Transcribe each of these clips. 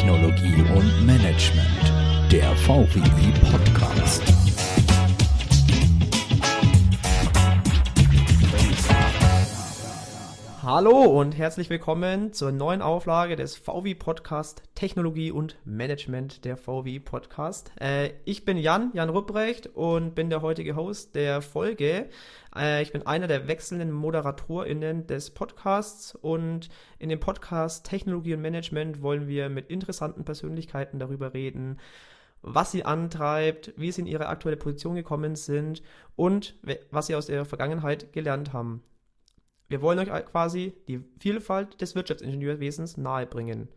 Technologie und Management, der VWI Podcast. Hallo und herzlich willkommen zur neuen Auflage des VW Podcast Technologie und Management der VW Podcast. Äh, ich bin Jan, Jan Rupprecht und bin der heutige Host der Folge. Äh, ich bin einer der wechselnden ModeratorInnen des Podcasts und in dem Podcast Technologie und Management wollen wir mit interessanten Persönlichkeiten darüber reden, was sie antreibt, wie sie in ihre aktuelle Position gekommen sind und was sie aus ihrer Vergangenheit gelernt haben. Wir wollen euch quasi die Vielfalt des Wirtschaftsingenieurwesens nahebringen.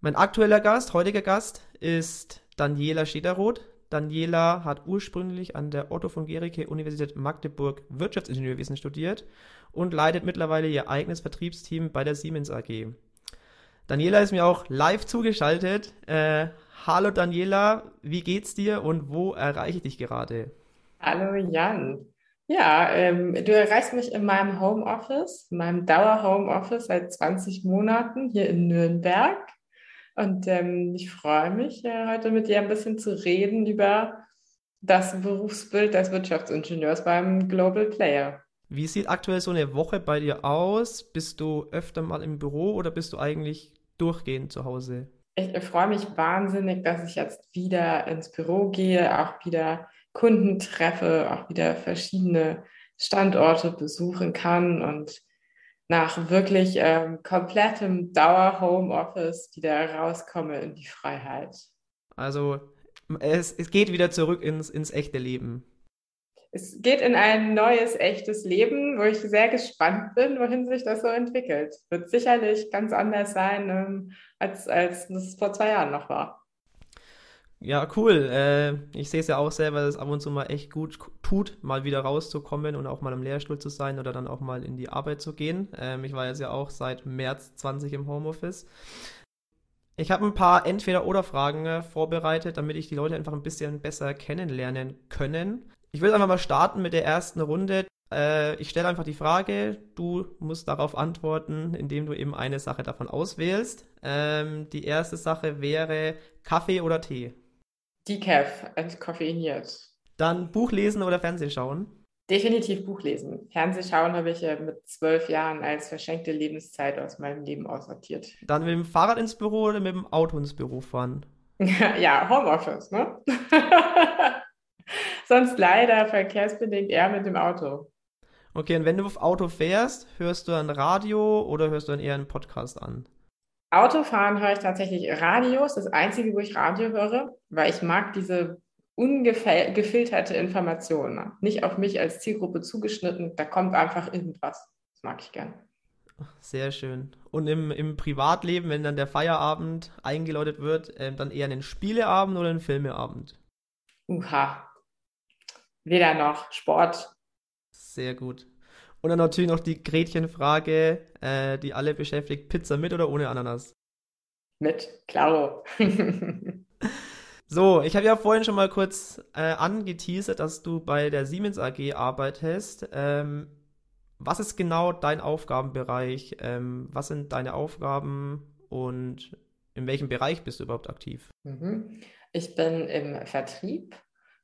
Mein aktueller Gast, heutiger Gast, ist Daniela Schederoth. Daniela hat ursprünglich an der Otto von Gericke Universität Magdeburg Wirtschaftsingenieurwesen studiert und leitet mittlerweile ihr eigenes Vertriebsteam bei der Siemens AG. Daniela ist mir auch live zugeschaltet. Äh, hallo Daniela, wie geht's dir und wo erreiche ich dich gerade? Hallo Jan, ja, ähm, du erreichst mich in meinem Homeoffice, in meinem Dauer-Homeoffice seit 20 Monaten hier in Nürnberg. Und ähm, ich freue mich, äh, heute mit dir ein bisschen zu reden über das Berufsbild des Wirtschaftsingenieurs beim Global Player. Wie sieht aktuell so eine Woche bei dir aus? Bist du öfter mal im Büro oder bist du eigentlich durchgehend zu Hause? Ich freue mich wahnsinnig, dass ich jetzt wieder ins Büro gehe, auch wieder Kunden treffe, auch wieder verschiedene Standorte besuchen kann und nach wirklich ähm, komplettem Dauer-Homeoffice wieder rauskomme in die Freiheit. Also es, es geht wieder zurück ins, ins echte Leben. Es geht in ein neues, echtes Leben, wo ich sehr gespannt bin, wohin sich das so entwickelt. Wird sicherlich ganz anders sein, ähm, als, als es vor zwei Jahren noch war. Ja, cool. Äh, ich sehe es ja auch selber, dass es ab und zu mal echt gut tut, mal wieder rauszukommen und auch mal im Lehrstuhl zu sein oder dann auch mal in die Arbeit zu gehen. Ähm, ich war jetzt ja auch seit März 20 im Homeoffice. Ich habe ein paar Entweder-Oder-Fragen äh, vorbereitet, damit ich die Leute einfach ein bisschen besser kennenlernen können. Ich will einfach mal starten mit der ersten Runde. Äh, ich stelle einfach die Frage, du musst darauf antworten, indem du eben eine Sache davon auswählst. Ähm, die erste Sache wäre Kaffee oder Tee? Decaf, entkoffeiniert. Dann Buch lesen oder Fernsehen schauen? Definitiv Buch lesen. Fernsehschauen habe ich ja mit zwölf Jahren als verschenkte Lebenszeit aus meinem Leben aussortiert. Dann mit dem Fahrrad ins Büro oder mit dem Auto ins Büro fahren? ja, Homeoffice, ne? Sonst leider verkehrsbedingt eher mit dem Auto. Okay, und wenn du auf Auto fährst, hörst du ein Radio oder hörst du dann eher einen Podcast an? Autofahren höre ich tatsächlich Radios, das Einzige, wo ich Radio höre, weil ich mag diese ungefilterte Information. Nicht auf mich als Zielgruppe zugeschnitten, da kommt einfach irgendwas. Das mag ich gern. Sehr schön. Und im, im Privatleben, wenn dann der Feierabend eingeläutet wird, äh, dann eher einen Spieleabend oder einen Filmeabend? Uha. Weder noch. Sport. Sehr gut. Und dann natürlich noch die Gretchenfrage, äh, die alle beschäftigt: Pizza mit oder ohne Ananas? Mit, klaro. so, ich habe ja vorhin schon mal kurz äh, angeteasert, dass du bei der Siemens AG arbeitest. Ähm, was ist genau dein Aufgabenbereich? Ähm, was sind deine Aufgaben und in welchem Bereich bist du überhaupt aktiv? Mhm. Ich bin im Vertrieb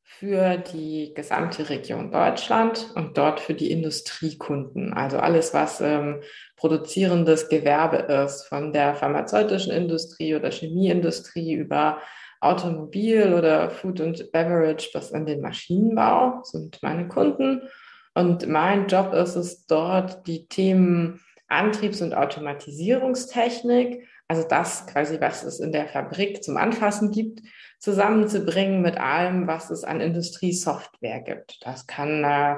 für die gesamte Region Deutschland und dort für die Industriekunden. Also alles, was ähm, produzierendes Gewerbe ist, von der pharmazeutischen Industrie oder Chemieindustrie über Automobil oder Food and Beverage bis in den Maschinenbau sind meine Kunden. Und mein Job ist es dort, die Themen Antriebs- und Automatisierungstechnik, also das quasi, was es in der Fabrik zum Anfassen gibt, zusammenzubringen mit allem, was es an Industriesoftware gibt. Das kann äh,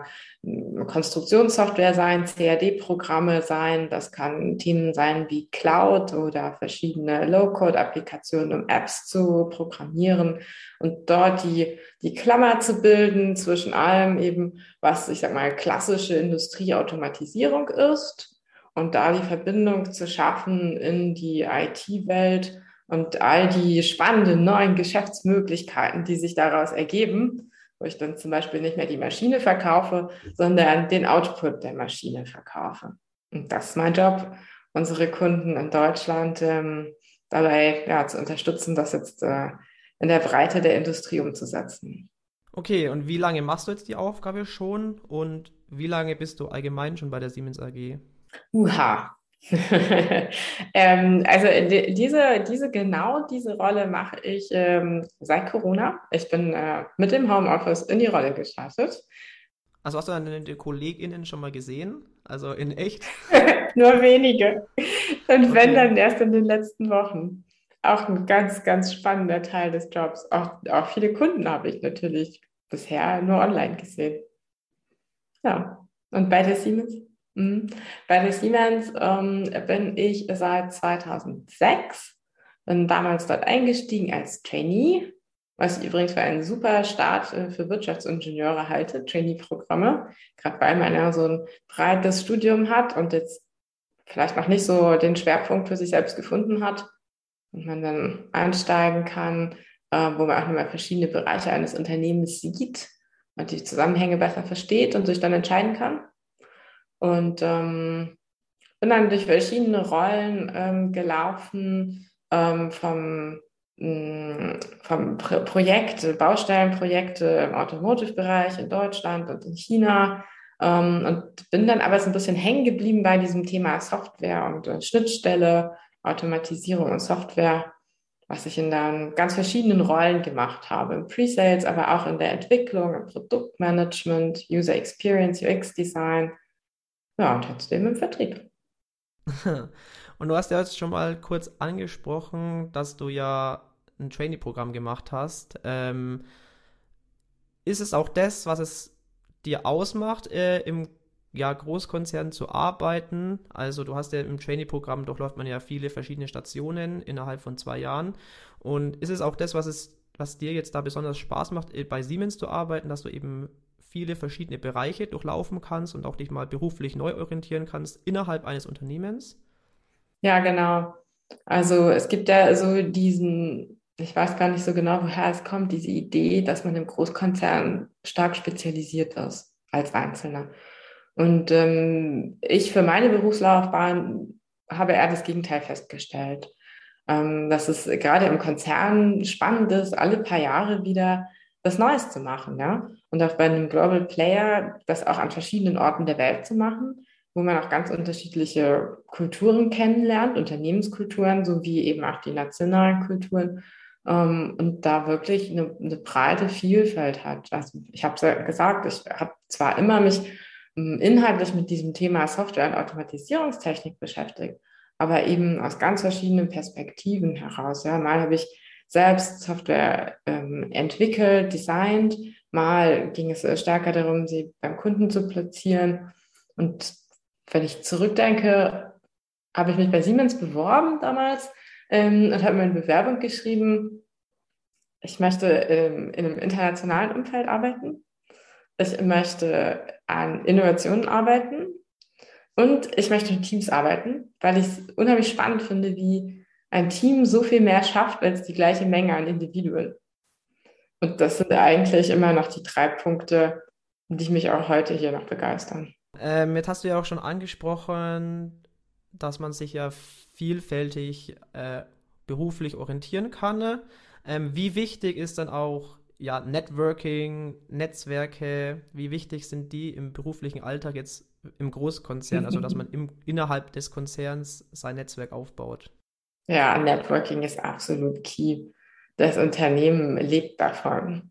Konstruktionssoftware sein, CAD-Programme sein, das kann Themen sein wie Cloud oder verschiedene Low-Code-Applikationen, um Apps zu programmieren und dort die, die Klammer zu bilden zwischen allem eben, was ich sag mal klassische Industrieautomatisierung ist und da die Verbindung zu schaffen in die IT-Welt und all die spannenden neuen Geschäftsmöglichkeiten, die sich daraus ergeben, wo ich dann zum Beispiel nicht mehr die Maschine verkaufe, sondern den Output der Maschine verkaufe. Und das ist mein Job, unsere Kunden in Deutschland ähm, dabei ja, zu unterstützen, das jetzt äh, in der Breite der Industrie umzusetzen. Okay, und wie lange machst du jetzt die Aufgabe schon und wie lange bist du allgemein schon bei der Siemens AG? Uha. ähm, also die, diese, diese, genau diese Rolle mache ich ähm, seit Corona. Ich bin äh, mit dem Homeoffice in die Rolle gestartet. Also hast du deine KollegInnen schon mal gesehen? Also in echt? Nur wenige. Und okay. wenn dann erst in den letzten Wochen. Auch ein ganz, ganz spannender Teil des Jobs. Auch, auch viele Kunden habe ich natürlich bisher nur online gesehen. Ja. Und bei der Siemens? Mhm. Bei der Siemens ähm, bin ich seit 2006, bin damals dort eingestiegen als Trainee, was ich übrigens für einen super Start äh, für Wirtschaftsingenieure halte, Trainee-Programme, gerade weil man ja so ein breites Studium hat und jetzt vielleicht noch nicht so den Schwerpunkt für sich selbst gefunden hat und man dann einsteigen kann, äh, wo man auch nochmal verschiedene Bereiche eines Unternehmens sieht und die Zusammenhänge besser versteht und sich dann entscheiden kann. Und ähm, bin dann durch verschiedene Rollen ähm, gelaufen, ähm, vom, mh, mm, vom Pro Projekt, Baustellenprojekte im Automotive-Bereich in Deutschland und in China. Ähm, und bin dann aber so ein bisschen hängen geblieben bei diesem Thema Software und äh, Schnittstelle, Automatisierung und Software, was ich in dann ganz verschiedenen Rollen gemacht habe. Im Pre-Sales, aber auch in der Entwicklung, im Produktmanagement, User Experience, UX-Design ja, trotzdem im Vertrieb. Und du hast ja jetzt schon mal kurz angesprochen, dass du ja ein Trainee-Programm gemacht hast. Ähm, ist es auch das, was es dir ausmacht, äh, im ja, Großkonzern zu arbeiten? Also du hast ja im Trainee-Programm durchläuft man ja viele verschiedene Stationen innerhalb von zwei Jahren. Und ist es auch das, was es, was dir jetzt da besonders Spaß macht, äh, bei Siemens zu arbeiten, dass du eben viele verschiedene Bereiche durchlaufen kannst und auch dich mal beruflich neu orientieren kannst innerhalb eines Unternehmens? Ja, genau. Also es gibt ja so diesen, ich weiß gar nicht so genau, woher es kommt, diese Idee, dass man im Großkonzern stark spezialisiert ist als Einzelner. Und ähm, ich für meine Berufslaufbahn habe eher das Gegenteil festgestellt. Ähm, dass es gerade im Konzern spannend ist, alle paar Jahre wieder was Neues zu machen, ja. Und auch bei einem Global Player das auch an verschiedenen Orten der Welt zu machen, wo man auch ganz unterschiedliche Kulturen kennenlernt, Unternehmenskulturen sowie eben auch die nationalen Kulturen ähm, und da wirklich eine, eine, breite Vielfalt hat. Also ich habe ja gesagt, ich habe zwar immer mich ähm, inhaltlich mit diesem Thema Software und Automatisierungstechnik beschäftigt, aber eben aus ganz verschiedenen Perspektiven heraus. Ja, mal habe ich selbst Software ähm, entwickelt, designt. Mal ging es äh, stärker darum, sie beim Kunden zu platzieren. Und wenn ich zurückdenke, habe ich mich bei Siemens beworben damals ähm, und habe meine Bewerbung geschrieben, ich möchte ähm, in einem internationalen Umfeld arbeiten. Ich möchte an Innovationen arbeiten und ich möchte in Teams arbeiten, weil ich es unheimlich spannend finde, wie ein Team so viel mehr schafft als die gleiche Menge an Individuen. Und das sind eigentlich immer noch die drei Punkte, die mich auch heute hier noch begeistern. Ähm, jetzt hast du ja auch schon angesprochen, dass man sich ja vielfältig äh, beruflich orientieren kann. Ähm, wie wichtig ist dann auch ja, Networking, Netzwerke, wie wichtig sind die im beruflichen Alltag jetzt im Großkonzern, also dass man im, innerhalb des Konzerns sein Netzwerk aufbaut? Ja, Networking ist absolut key. Das Unternehmen lebt davon.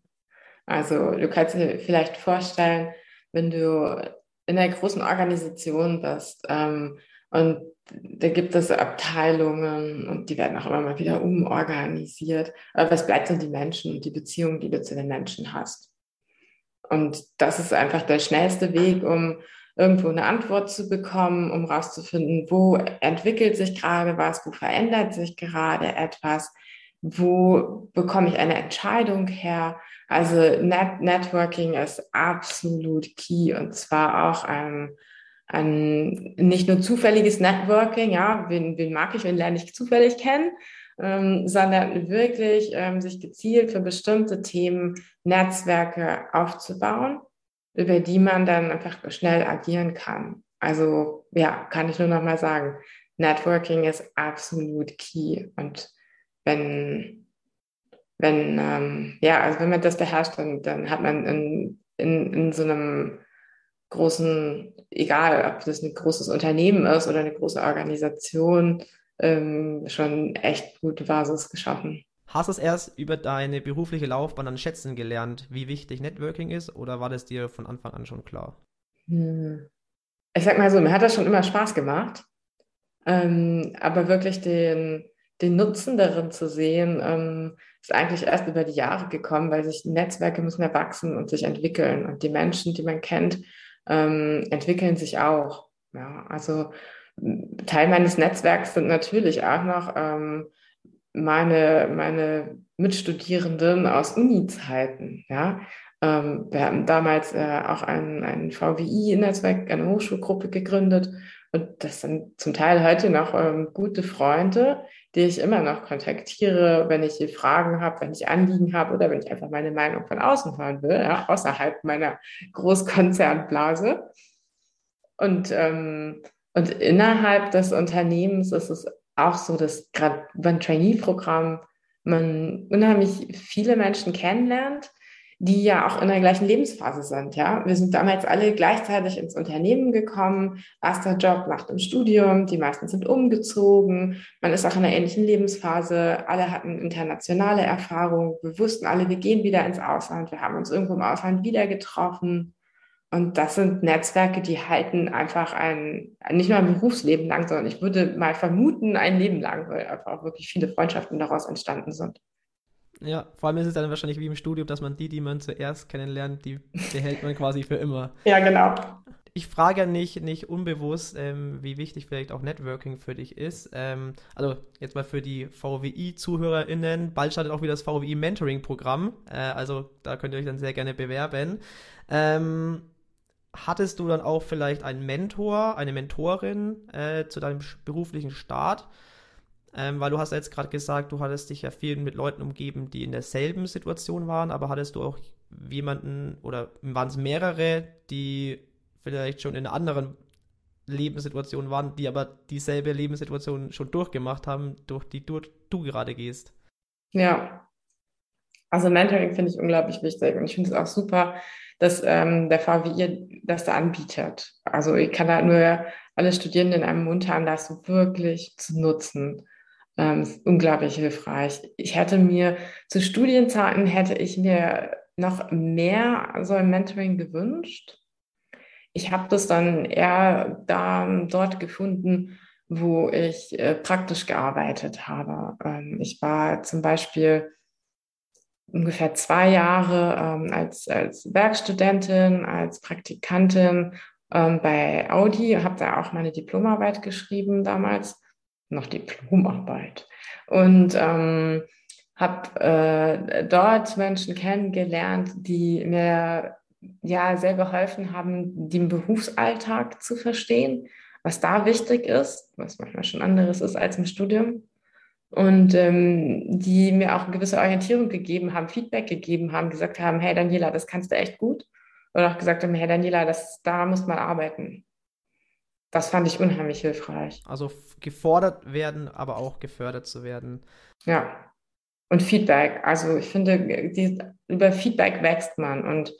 Also du kannst dir vielleicht vorstellen, wenn du in einer großen Organisation bist ähm, und da gibt es Abteilungen und die werden auch immer mal wieder umorganisiert. Aber was bleibt sind die Menschen und die Beziehungen, die du zu den Menschen hast. Und das ist einfach der schnellste Weg, um irgendwo eine Antwort zu bekommen, um rauszufinden, wo entwickelt sich gerade was, wo verändert sich gerade etwas, wo bekomme ich eine Entscheidung her. Also Net Networking ist absolut key und zwar auch ein, ein nicht nur zufälliges Networking, ja, wen, wen mag ich, wen lerne ich zufällig kennen, ähm, sondern wirklich ähm, sich gezielt für bestimmte Themen Netzwerke aufzubauen über die man dann einfach schnell agieren kann. Also ja, kann ich nur noch mal sagen, Networking ist absolut key. Und wenn, wenn, ähm, ja, also wenn man das beherrscht, dann, dann hat man in, in, in so einem großen, egal ob das ein großes Unternehmen ist oder eine große Organisation, ähm, schon echt gute Basis geschaffen. Hast du es erst über deine berufliche Laufbahn dann schätzen gelernt, wie wichtig Networking ist, oder war das dir von Anfang an schon klar? Hm. Ich sag mal so, mir hat das schon immer Spaß gemacht, ähm, aber wirklich den, den Nutzen darin zu sehen, ähm, ist eigentlich erst über die Jahre gekommen, weil sich Netzwerke müssen erwachsen und sich entwickeln und die Menschen, die man kennt, ähm, entwickeln sich auch. Ja, also Teil meines Netzwerks sind natürlich auch noch ähm, meine, meine Mitstudierenden aus Uni-Zeiten. Ja? Ähm, wir haben damals äh, auch ein, ein VWI-Netzwerk, eine Hochschulgruppe gegründet. Und das sind zum Teil heute noch ähm, gute Freunde, die ich immer noch kontaktiere, wenn ich Fragen habe, wenn ich Anliegen habe oder wenn ich einfach meine Meinung von außen hören will, ja, außerhalb meiner Großkonzernblase. Und, ähm, und innerhalb des Unternehmens ist es auch so, dass gerade beim Trainee-Programm man unheimlich viele Menschen kennenlernt, die ja auch in der gleichen Lebensphase sind. Ja, wir sind damals alle gleichzeitig ins Unternehmen gekommen, erster Job nach dem Studium, die meisten sind umgezogen, man ist auch in einer ähnlichen Lebensphase, alle hatten internationale Erfahrung, wir wussten alle, wir gehen wieder ins Ausland, wir haben uns irgendwo im Ausland wieder getroffen. Und das sind Netzwerke, die halten einfach ein, nicht nur ein Berufsleben lang, sondern ich würde mal vermuten, ein Leben lang, weil einfach auch wirklich viele Freundschaften daraus entstanden sind. Ja, vor allem ist es dann wahrscheinlich wie im Studium, dass man die, die man zuerst kennenlernt, die behält man quasi für immer. Ja, genau. Ich frage ja nicht, nicht unbewusst, ähm, wie wichtig vielleicht auch Networking für dich ist. Ähm, also jetzt mal für die VWI-ZuhörerInnen. Bald startet auch wieder das VWI-Mentoring-Programm. Äh, also da könnt ihr euch dann sehr gerne bewerben. Ähm, hattest du dann auch vielleicht einen Mentor, eine Mentorin äh, zu deinem beruflichen Start? Ähm, weil du hast ja jetzt gerade gesagt, du hattest dich ja viel mit Leuten umgeben, die in derselben Situation waren, aber hattest du auch jemanden oder waren es mehrere, die vielleicht schon in einer anderen Lebenssituation waren, die aber dieselbe Lebenssituation schon durchgemacht haben, durch die du, du gerade gehst? Ja, also Mentoring finde ich unglaublich wichtig und ich finde es auch super, dass ähm, der VWI das da anbietet. Also ich kann da nur alle Studierenden in einem Mund haben, das wirklich zu nutzen. Ähm, ist unglaublich hilfreich. Ich hätte mir zu Studienzeiten hätte ich mir noch mehr so ein Mentoring gewünscht. Ich habe das dann eher da dort gefunden, wo ich äh, praktisch gearbeitet habe. Ähm, ich war zum Beispiel ungefähr zwei Jahre ähm, als, als Werkstudentin, als Praktikantin ähm, bei Audi, habe da auch meine Diplomarbeit geschrieben damals, noch Diplomarbeit. Und ähm, habe äh, dort Menschen kennengelernt, die mir ja sehr geholfen haben, den Berufsalltag zu verstehen, was da wichtig ist, was manchmal schon anderes ist als im Studium und ähm, die mir auch eine gewisse Orientierung gegeben haben, Feedback gegeben haben, gesagt haben, hey Daniela, das kannst du echt gut. Oder auch gesagt haben, hey Daniela, das, da muss man arbeiten. Das fand ich unheimlich hilfreich. Also gefordert werden, aber auch gefördert zu werden. Ja. Und Feedback. Also ich finde, die, über Feedback wächst man. Und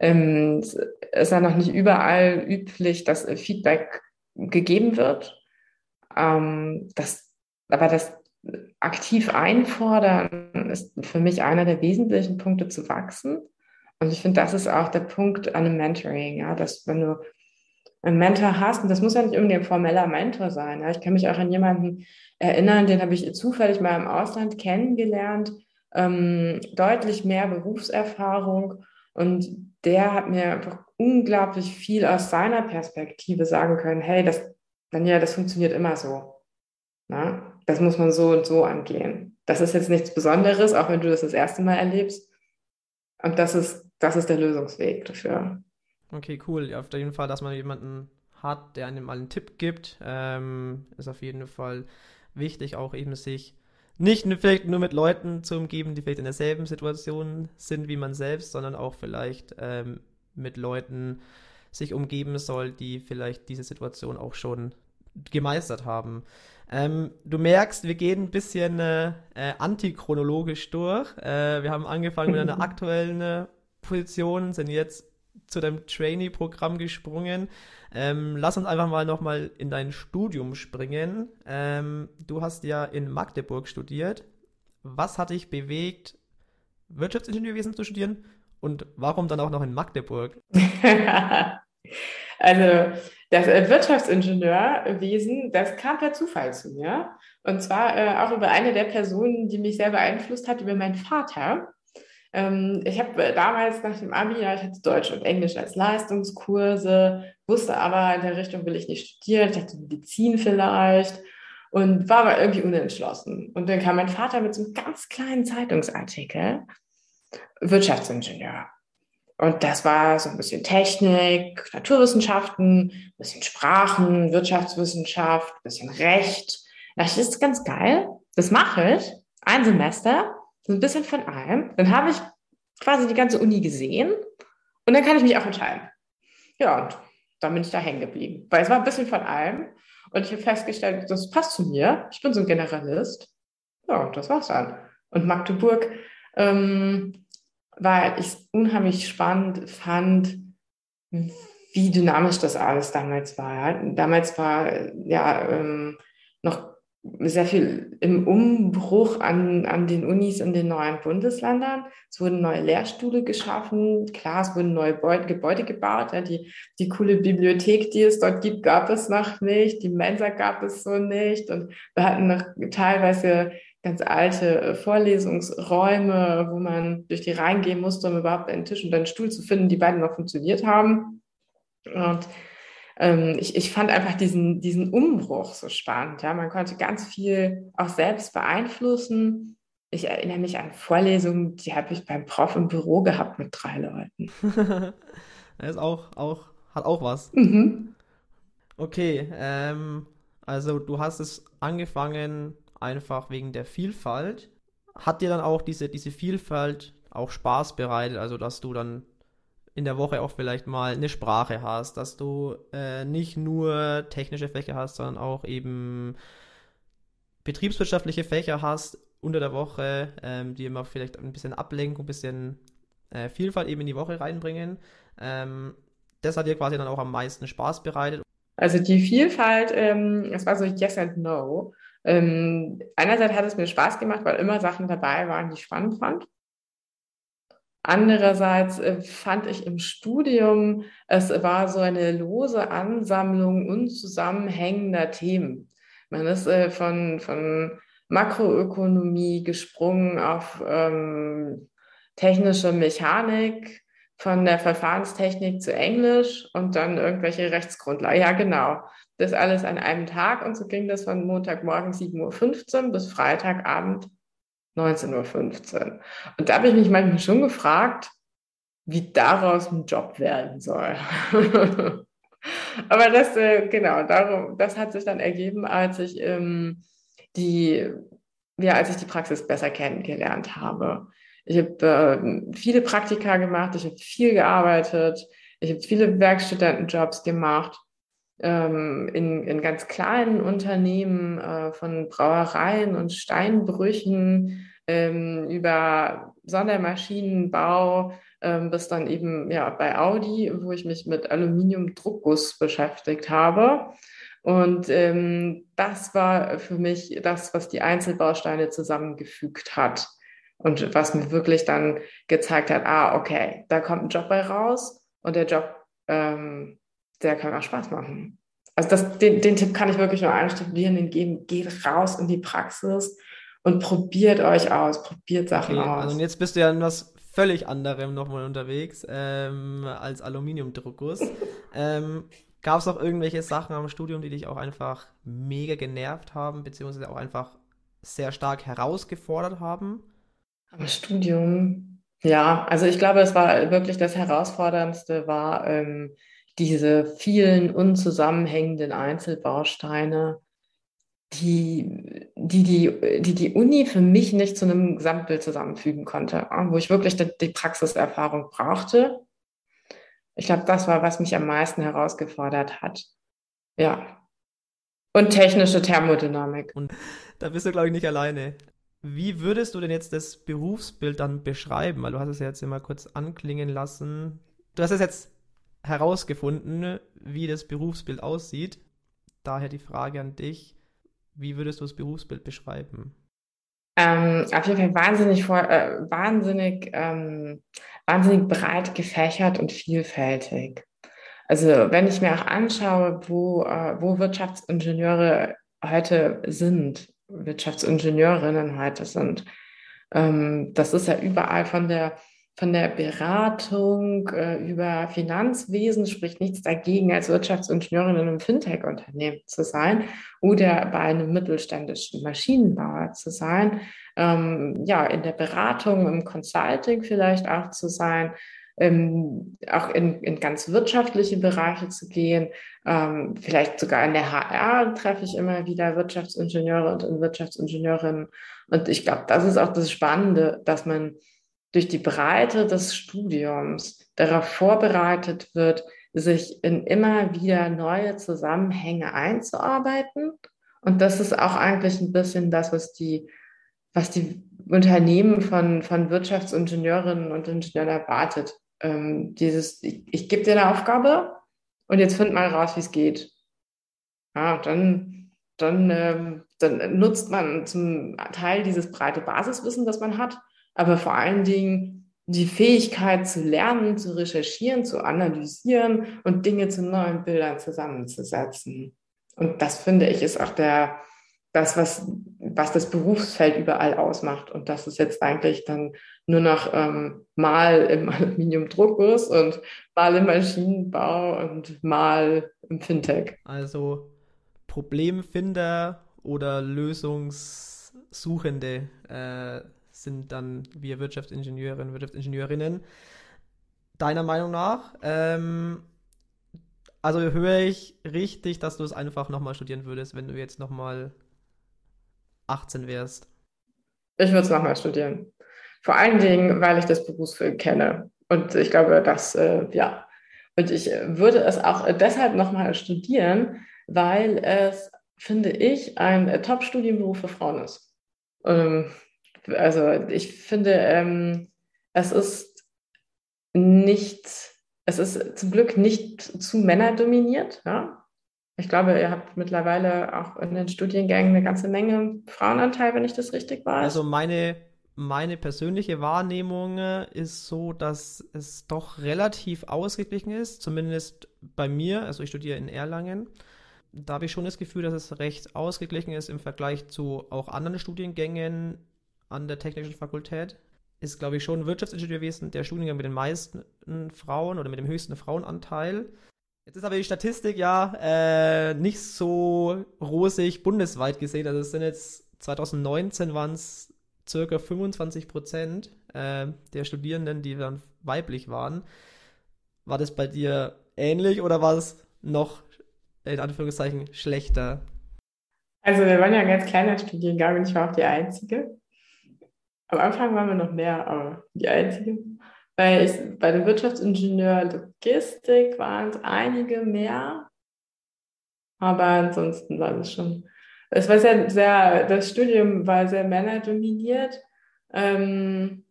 ähm, es ist ja noch nicht überall üblich, dass Feedback gegeben wird. Ähm, das, aber das aktiv einfordern ist für mich einer der wesentlichen Punkte zu wachsen. Und ich finde, das ist auch der Punkt an einem Mentoring, ja, dass wenn du einen Mentor hast, und das muss ja nicht irgendwie ein formeller Mentor sein. Ja. Ich kann mich auch an jemanden erinnern, den habe ich zufällig mal im Ausland kennengelernt, ähm, deutlich mehr Berufserfahrung und der hat mir einfach unglaublich viel aus seiner Perspektive sagen können, hey, das, Daniela, das funktioniert immer so. Na? das muss man so und so angehen. Das ist jetzt nichts Besonderes, auch wenn du das das erste Mal erlebst. Und das ist, das ist der Lösungsweg dafür. Okay, cool. Auf jeden Fall, dass man jemanden hat, der einem mal einen Tipp gibt, ähm, ist auf jeden Fall wichtig, auch eben sich nicht vielleicht nur mit Leuten zu umgeben, die vielleicht in derselben Situation sind wie man selbst, sondern auch vielleicht ähm, mit Leuten sich umgeben soll, die vielleicht diese Situation auch schon gemeistert haben. Ähm, du merkst, wir gehen ein bisschen äh, äh antichronologisch durch. Äh, wir haben angefangen mit einer aktuellen äh, Position, sind jetzt zu deinem Trainee-Programm gesprungen. Ähm, lass uns einfach mal nochmal in dein Studium springen. Ähm, du hast ja in Magdeburg studiert. Was hat dich bewegt, Wirtschaftsingenieurwesen zu studieren und warum dann auch noch in Magdeburg? also das äh, Wirtschaftsingenieurwesen, das kam per Zufall zu mir. Und zwar äh, auch über eine der Personen, die mich sehr beeinflusst hat, über meinen Vater. Ähm, ich habe äh, damals nach dem Abi, ja, ich hatte Deutsch und Englisch als Leistungskurse, wusste aber, in der Richtung will ich nicht studieren, ich dachte Medizin vielleicht und war aber irgendwie unentschlossen. Und dann kam mein Vater mit so einem ganz kleinen Zeitungsartikel, Wirtschaftsingenieur. Und das war so ein bisschen Technik, Naturwissenschaften, ein bisschen Sprachen, Wirtschaftswissenschaft, ein bisschen Recht. Das ist ganz geil. Das mache ich. Ein Semester, so ein bisschen von allem. Dann habe ich quasi die ganze Uni gesehen und dann kann ich mich auch entscheiden. Ja, und dann bin ich da hängen geblieben. Weil es war ein bisschen von allem. Und ich habe festgestellt, das passt zu mir. Ich bin so ein Generalist. Ja, und das war's dann. Und Magdeburg ähm, weil ich es unheimlich spannend fand, wie dynamisch das alles damals war. Damals war ja ähm, noch sehr viel im Umbruch an, an den Unis in den neuen Bundesländern. Es wurden neue Lehrstühle geschaffen. Klar, es wurden neue Gebäude gebaut. Ja, die, die coole Bibliothek, die es dort gibt, gab es noch nicht. Die Mensa gab es so nicht. Und wir hatten noch teilweise ganz alte äh, Vorlesungsräume, wo man durch die reingehen musste, um überhaupt einen Tisch und einen Stuhl zu finden, die beide noch funktioniert haben. Und ähm, ich, ich fand einfach diesen, diesen Umbruch so spannend. Ja? Man konnte ganz viel auch selbst beeinflussen. Ich erinnere mich an Vorlesungen, die habe ich beim Prof im Büro gehabt mit drei Leuten. das ist auch, auch, hat auch was. Mhm. Okay, ähm, also du hast es angefangen einfach wegen der Vielfalt. Hat dir dann auch diese, diese Vielfalt auch Spaß bereitet, also dass du dann in der Woche auch vielleicht mal eine Sprache hast, dass du äh, nicht nur technische Fächer hast, sondern auch eben betriebswirtschaftliche Fächer hast unter der Woche, ähm, die immer vielleicht ein bisschen Ablenkung, ein bisschen äh, Vielfalt eben in die Woche reinbringen. Ähm, das hat dir quasi dann auch am meisten Spaß bereitet. Also die Vielfalt, ähm, es war so Yes and No. Ähm, einerseits hat es mir Spaß gemacht, weil immer Sachen dabei waren, die ich spannend fand. Andererseits äh, fand ich im Studium, es war so eine lose Ansammlung unzusammenhängender Themen. Man ist äh, von, von Makroökonomie gesprungen auf ähm, technische Mechanik, von der Verfahrenstechnik zu Englisch und dann irgendwelche Rechtsgrundlagen. Ja, genau. Das alles an einem Tag und so ging das von Montagmorgen 7.15 Uhr bis Freitagabend 19.15 Uhr. Und da habe ich mich manchmal schon gefragt, wie daraus ein Job werden soll. Aber das, äh, genau, darum, das hat sich dann ergeben, als ich ähm, die, ja, als ich die Praxis besser kennengelernt habe. Ich habe äh, viele Praktika gemacht, ich habe viel gearbeitet, ich habe viele Werkstudentenjobs gemacht ähm, in, in ganz kleinen Unternehmen äh, von Brauereien und Steinbrüchen ähm, über Sondermaschinenbau ähm, bis dann eben ja bei Audi, wo ich mich mit Aluminiumdruckguss beschäftigt habe. Und ähm, das war für mich das, was die Einzelbausteine zusammengefügt hat. Und was mir wirklich dann gezeigt hat, ah, okay, da kommt ein Job bei raus und der Job ähm, der kann auch Spaß machen. Also das, den, den Tipp kann ich wirklich nur allen Studierenden geben. Geht raus in die Praxis und probiert euch aus, probiert Sachen okay, aus. Also jetzt bist du ja in was völlig anderem nochmal unterwegs ähm, als Aluminiumdruckguss. ähm, Gab es auch irgendwelche Sachen am Studium, die dich auch einfach mega genervt haben, beziehungsweise auch einfach sehr stark herausgefordert haben? Am Studium, ja, also ich glaube, es war wirklich das Herausforderndste war, ähm, diese vielen unzusammenhängenden Einzelbausteine, die die, die, die die Uni für mich nicht zu einem Gesamtbild zusammenfügen konnte, wo ich wirklich die, die Praxiserfahrung brauchte. Ich glaube, das war, was mich am meisten herausgefordert hat. Ja. Und technische Thermodynamik. Und da bist du, glaube ich, nicht alleine. Wie würdest du denn jetzt das Berufsbild dann beschreiben? Weil du hast es ja jetzt immer kurz anklingen lassen. Du hast es jetzt herausgefunden, wie das Berufsbild aussieht. Daher die Frage an dich. Wie würdest du das Berufsbild beschreiben? Ähm, auf jeden Fall wahnsinnig, äh, wahnsinnig, ähm, wahnsinnig breit gefächert und vielfältig. Also wenn ich mir auch anschaue, wo, äh, wo Wirtschaftsingenieure heute sind, Wirtschaftsingenieurinnen heute sind, ähm, das ist ja überall von der von der Beratung äh, über Finanzwesen spricht nichts dagegen, als Wirtschaftsingenieurin in einem Fintech-Unternehmen zu sein oder bei einem mittelständischen Maschinenbauer zu sein. Ähm, ja, in der Beratung, im Consulting vielleicht auch zu sein, ähm, auch in, in ganz wirtschaftliche Bereiche zu gehen. Ähm, vielleicht sogar in der HR treffe ich immer wieder Wirtschaftsingenieure und Wirtschaftsingenieurinnen. Und ich glaube, das ist auch das Spannende, dass man durch die Breite des Studiums darauf vorbereitet wird, sich in immer wieder neue Zusammenhänge einzuarbeiten. Und das ist auch eigentlich ein bisschen das, was die, was die Unternehmen von, von Wirtschaftsingenieurinnen und Ingenieuren erwartet. Ähm, dieses, ich, ich gebe dir eine Aufgabe und jetzt find mal raus, wie es geht. Ja, dann, dann, ähm, dann nutzt man zum Teil dieses breite Basiswissen, das man hat, aber vor allen Dingen die Fähigkeit zu lernen, zu recherchieren, zu analysieren und Dinge zu neuen Bildern zusammenzusetzen. Und das finde ich ist auch der, das, was, was das Berufsfeld überall ausmacht. Und das ist jetzt eigentlich dann nur noch ähm, mal im Aluminiumdruckguss und mal im Maschinenbau und mal im Fintech. Also Problemfinder oder Lösungssuchende äh, sind dann wir Wirtschaftsingenieurinnen, Wirtschaftsingenieurinnen. Deiner Meinung nach? Ähm, also höre ich richtig, dass du es einfach nochmal studieren würdest, wenn du jetzt nochmal 18 wärst? Ich würde es nochmal studieren. Vor allen Dingen, weil ich das Berufsfeld kenne. Und ich glaube, dass, äh, ja. Und ich würde es auch deshalb nochmal studieren, weil es, finde ich, ein Top-Studienberuf für Frauen ist. Ähm, also ich finde, ähm, es ist nicht, es ist zum Glück nicht zu männerdominiert. Ja? Ich glaube, ihr habt mittlerweile auch in den Studiengängen eine ganze Menge Frauenanteil, wenn ich das richtig weiß. Also meine, meine persönliche Wahrnehmung ist so, dass es doch relativ ausgeglichen ist, zumindest bei mir. Also ich studiere in Erlangen. Da habe ich schon das Gefühl, dass es recht ausgeglichen ist im Vergleich zu auch anderen Studiengängen an der Technischen Fakultät. Ist, glaube ich, schon Wirtschaftsingenieurwesen der Studiengang mit den meisten Frauen oder mit dem höchsten Frauenanteil. Jetzt ist aber die Statistik ja äh, nicht so rosig bundesweit gesehen. Also es sind jetzt 2019 waren es circa 25 Prozent äh, der Studierenden, die dann weiblich waren. War das bei dir ähnlich oder war es noch in Anführungszeichen schlechter? Also wir waren ja ein ganz kleiner Studiengang und ich war auch die Einzige. Am Anfang waren wir noch mehr, aber die einzige. Weil ich, bei dem Wirtschaftsingenieur Logistik waren es einige mehr. Aber ansonsten war es schon. Es war sehr, sehr, das Studium war sehr männerdominiert. Ähm,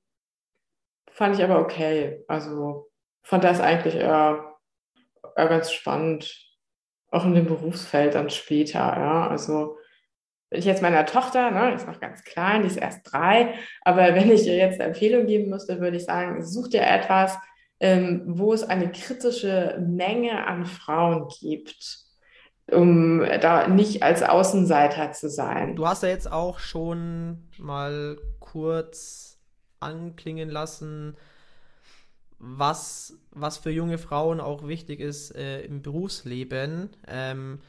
fand ich aber okay. Also fand das eigentlich eher, eher ganz spannend. Auch in dem Berufsfeld dann später, ja. Also wenn ich jetzt meiner Tochter, ne, ist noch ganz klein, die ist erst drei, aber wenn ich ihr jetzt eine Empfehlung geben müsste, würde ich sagen, such dir etwas, ähm, wo es eine kritische Menge an Frauen gibt, um da nicht als Außenseiter zu sein. Du hast ja jetzt auch schon mal kurz anklingen lassen, was, was für junge Frauen auch wichtig ist äh, im Berufsleben. Ähm,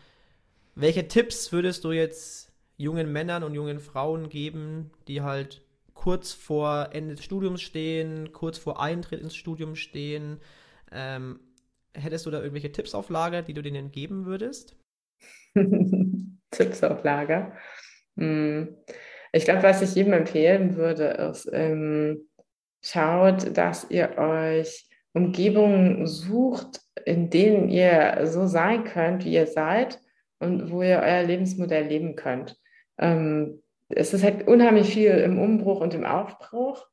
welche Tipps würdest du jetzt jungen Männern und jungen Frauen geben, die halt kurz vor Ende des Studiums stehen, kurz vor Eintritt ins Studium stehen. Ähm, hättest du da irgendwelche Tipps auf Lager, die du denen geben würdest? Tipps auf Lager. Hm. Ich glaube, was ich jedem empfehlen würde, ist, ähm, schaut, dass ihr euch Umgebungen sucht, in denen ihr so sein könnt, wie ihr seid und wo ihr euer Lebensmodell leben könnt. Ähm, es ist halt unheimlich viel im Umbruch und im Aufbruch,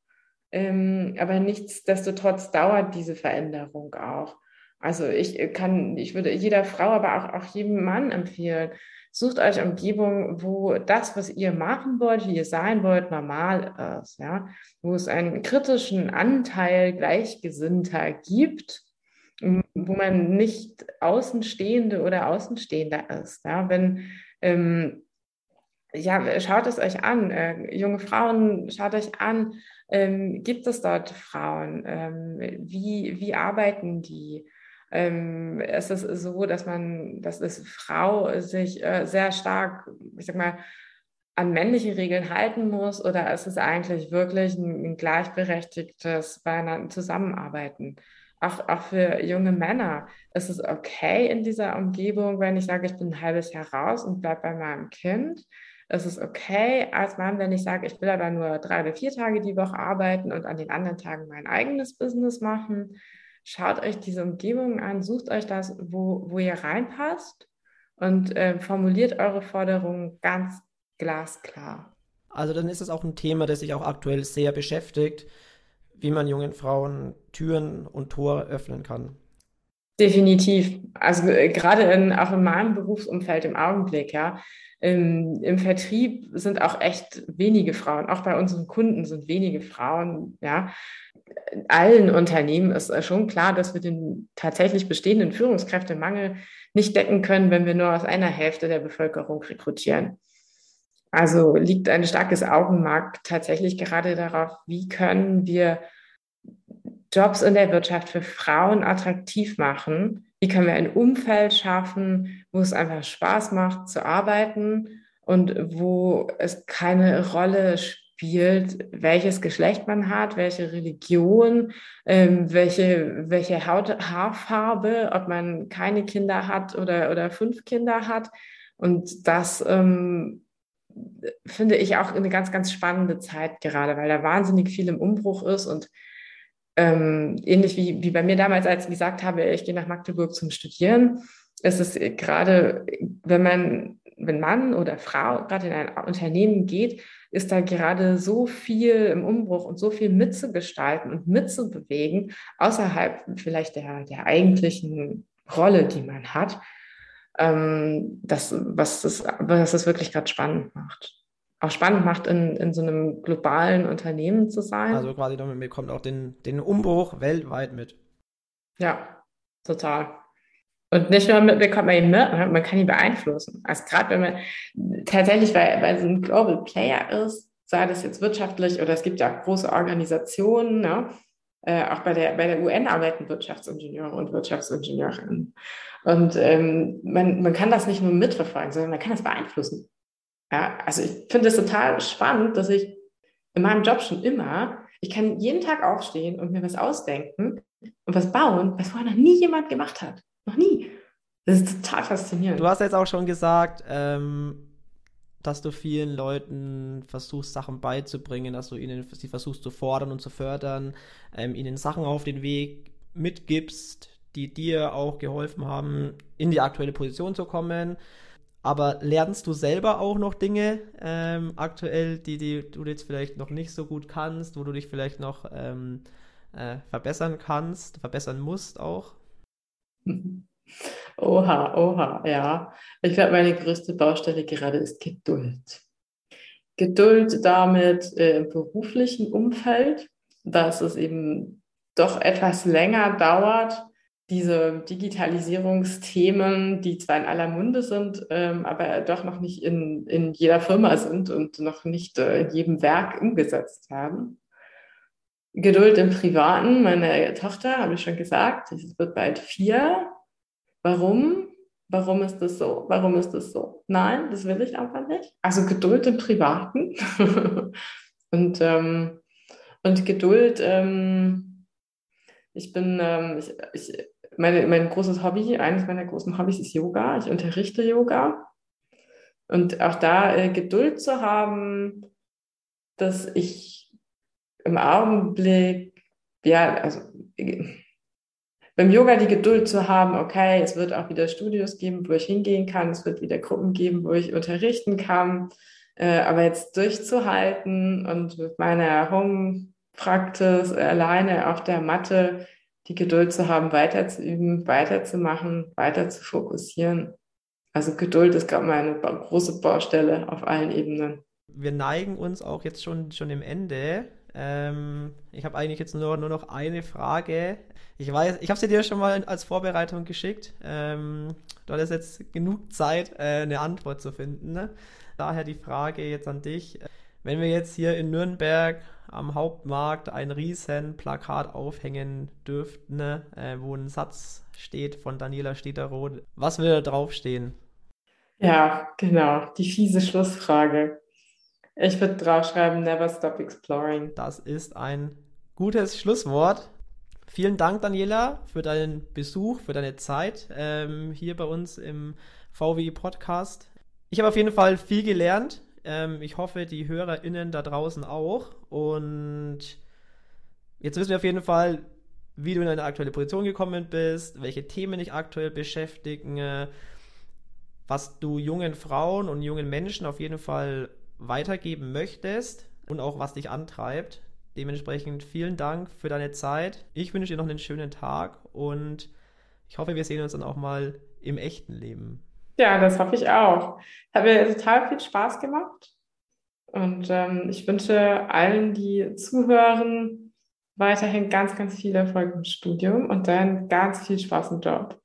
ähm, aber nichtsdestotrotz dauert diese Veränderung auch. Also ich kann, ich würde jeder Frau, aber auch, auch jedem Mann empfehlen, sucht euch Umgebung, wo das, was ihr machen wollt, wie ihr sein wollt, normal ist, ja, wo es einen kritischen Anteil Gleichgesinnter gibt, wo man nicht Außenstehende oder Außenstehender ist, ja, wenn ähm, ja, schaut es euch an, äh, junge Frauen, schaut euch an, ähm, gibt es dort Frauen? Ähm, wie, wie arbeiten die? ähm, es ist so, dass man, dass es Frau sich äh, sehr stark, ich sag mal, an männliche Regeln halten muss oder ist es eigentlich wirklich ein, ein gleichberechtigtes beieinander Zusammenarbeiten? Auch, auch für junge Männer ist es okay in dieser Umgebung, wenn ich sage, ich bin ein halbes Jahr raus und bleibe bei meinem Kind. Es ist okay als Mann, wenn ich sage, ich will aber nur drei oder vier Tage die Woche arbeiten und an den anderen Tagen mein eigenes Business machen schaut euch diese Umgebung an, sucht euch das, wo, wo ihr reinpasst und äh, formuliert eure Forderungen ganz glasklar. Also dann ist es auch ein Thema, das sich auch aktuell sehr beschäftigt, wie man jungen Frauen Türen und Tore öffnen kann. Definitiv. Also äh, gerade in, auch in meinem Berufsumfeld im Augenblick, ja. Im, Im Vertrieb sind auch echt wenige Frauen, auch bei unseren Kunden sind wenige Frauen, ja allen Unternehmen ist schon klar, dass wir den tatsächlich bestehenden Führungskräftemangel nicht decken können, wenn wir nur aus einer Hälfte der Bevölkerung rekrutieren. Also liegt ein starkes Augenmerk tatsächlich gerade darauf, wie können wir Jobs in der Wirtschaft für Frauen attraktiv machen? Wie können wir ein Umfeld schaffen, wo es einfach Spaß macht zu arbeiten und wo es keine Rolle spielt, welches Geschlecht man hat, welche Religion, ähm, welche, welche Haut, Haarfarbe, ob man keine Kinder hat oder, oder fünf Kinder hat. Und das ähm, finde ich auch eine ganz, ganz spannende Zeit gerade, weil da wahnsinnig viel im Umbruch ist und ähm, ähnlich wie, wie bei mir damals, als ich gesagt habe, ich gehe nach Magdeburg zum Studieren, ist es gerade, wenn man, wenn Mann oder Frau gerade in ein Unternehmen geht, ist da gerade so viel im Umbruch und so viel mitzugestalten und mitzubewegen, außerhalb vielleicht der, der eigentlichen Rolle, die man hat, ähm, das, was, das, was das wirklich gerade spannend macht. Auch spannend macht, in, in so einem globalen Unternehmen zu sein. Also quasi damit bekommt auch den, den Umbruch weltweit mit. Ja, total. Und nicht nur mit, bekommt man ihn mit, man kann ihn beeinflussen. Also gerade wenn man tatsächlich, weil, weil so ein Global Player ist, sei das jetzt wirtschaftlich oder es gibt ja große Organisationen, ne? Äh, auch bei der, bei der UN arbeiten Wirtschaftsingenieure und Wirtschaftsingenieurinnen. Und ähm, man, man kann das nicht nur mitverfolgen, sondern man kann das beeinflussen. Ja, also ich finde es total spannend, dass ich in meinem Job schon immer, ich kann jeden Tag aufstehen und mir was ausdenken und was bauen, was vorher noch nie jemand gemacht hat. Noch nie. Das ist total faszinierend. Du hast jetzt auch schon gesagt, ähm, dass du vielen Leuten versuchst, Sachen beizubringen, dass du ihnen sie versuchst zu fordern und zu fördern, ähm, ihnen Sachen auf den Weg mitgibst, die dir auch geholfen haben, in die aktuelle Position zu kommen. Aber lernst du selber auch noch Dinge ähm, aktuell, die, die du jetzt vielleicht noch nicht so gut kannst, wo du dich vielleicht noch ähm, äh, verbessern kannst, verbessern musst auch? Oha, oha, ja. Ich glaube, meine größte Baustelle gerade ist Geduld. Geduld damit äh, im beruflichen Umfeld, dass es eben doch etwas länger dauert, diese Digitalisierungsthemen, die zwar in aller Munde sind, ähm, aber doch noch nicht in, in jeder Firma sind und noch nicht äh, in jedem Werk umgesetzt werden. Geduld im Privaten. Meine Tochter, habe ich schon gesagt, es wird bald vier. Warum? Warum ist das so? Warum ist das so? Nein, das will ich einfach nicht. Also Geduld im Privaten. und, ähm, und Geduld, ähm, ich bin, ähm, ich, ich, meine, mein großes Hobby, eines meiner großen Hobbys ist Yoga. Ich unterrichte Yoga. Und auch da äh, Geduld zu haben, dass ich im Augenblick, ja, also beim Yoga die Geduld zu haben, okay, es wird auch wieder Studios geben, wo ich hingehen kann, es wird wieder Gruppen geben, wo ich unterrichten kann, äh, aber jetzt durchzuhalten und mit meiner Home-Practice alleine auf der Matte die Geduld zu haben, weiterzuüben, weiterzumachen, weiter zu fokussieren. Also Geduld ist, glaube ich, eine große Baustelle auf allen Ebenen. Wir neigen uns auch jetzt schon, schon im Ende. Ähm, ich habe eigentlich jetzt nur, nur noch eine Frage. Ich weiß, ich habe sie dir schon mal als Vorbereitung geschickt. Ähm, du hattest jetzt genug Zeit, äh, eine Antwort zu finden. Ne? Daher die Frage jetzt an dich. Wenn wir jetzt hier in Nürnberg am Hauptmarkt ein riesen Plakat aufhängen dürften, ne, äh, wo ein Satz steht von Daniela Stederoth, was will da draufstehen? Ja, genau, die fiese Schlussfrage. Ich würde draufschreiben, never stop exploring. Das ist ein gutes Schlusswort. Vielen Dank, Daniela, für deinen Besuch, für deine Zeit ähm, hier bei uns im VWI Podcast. Ich habe auf jeden Fall viel gelernt. Ähm, ich hoffe, die HörerInnen da draußen auch. Und jetzt wissen wir auf jeden Fall, wie du in eine aktuelle Position gekommen bist, welche Themen dich aktuell beschäftigen, äh, was du jungen Frauen und jungen Menschen auf jeden Fall weitergeben möchtest und auch was dich antreibt. Dementsprechend vielen Dank für deine Zeit. Ich wünsche dir noch einen schönen Tag und ich hoffe, wir sehen uns dann auch mal im echten Leben. Ja, das hoffe ich auch. Hat mir total viel Spaß gemacht. Und ähm, ich wünsche allen, die zuhören, weiterhin ganz, ganz viel Erfolg im Studium und dann ganz viel Spaß im Job.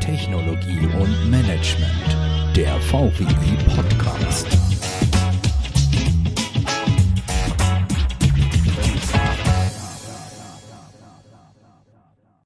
Technologie und Management, der VWI Podcast.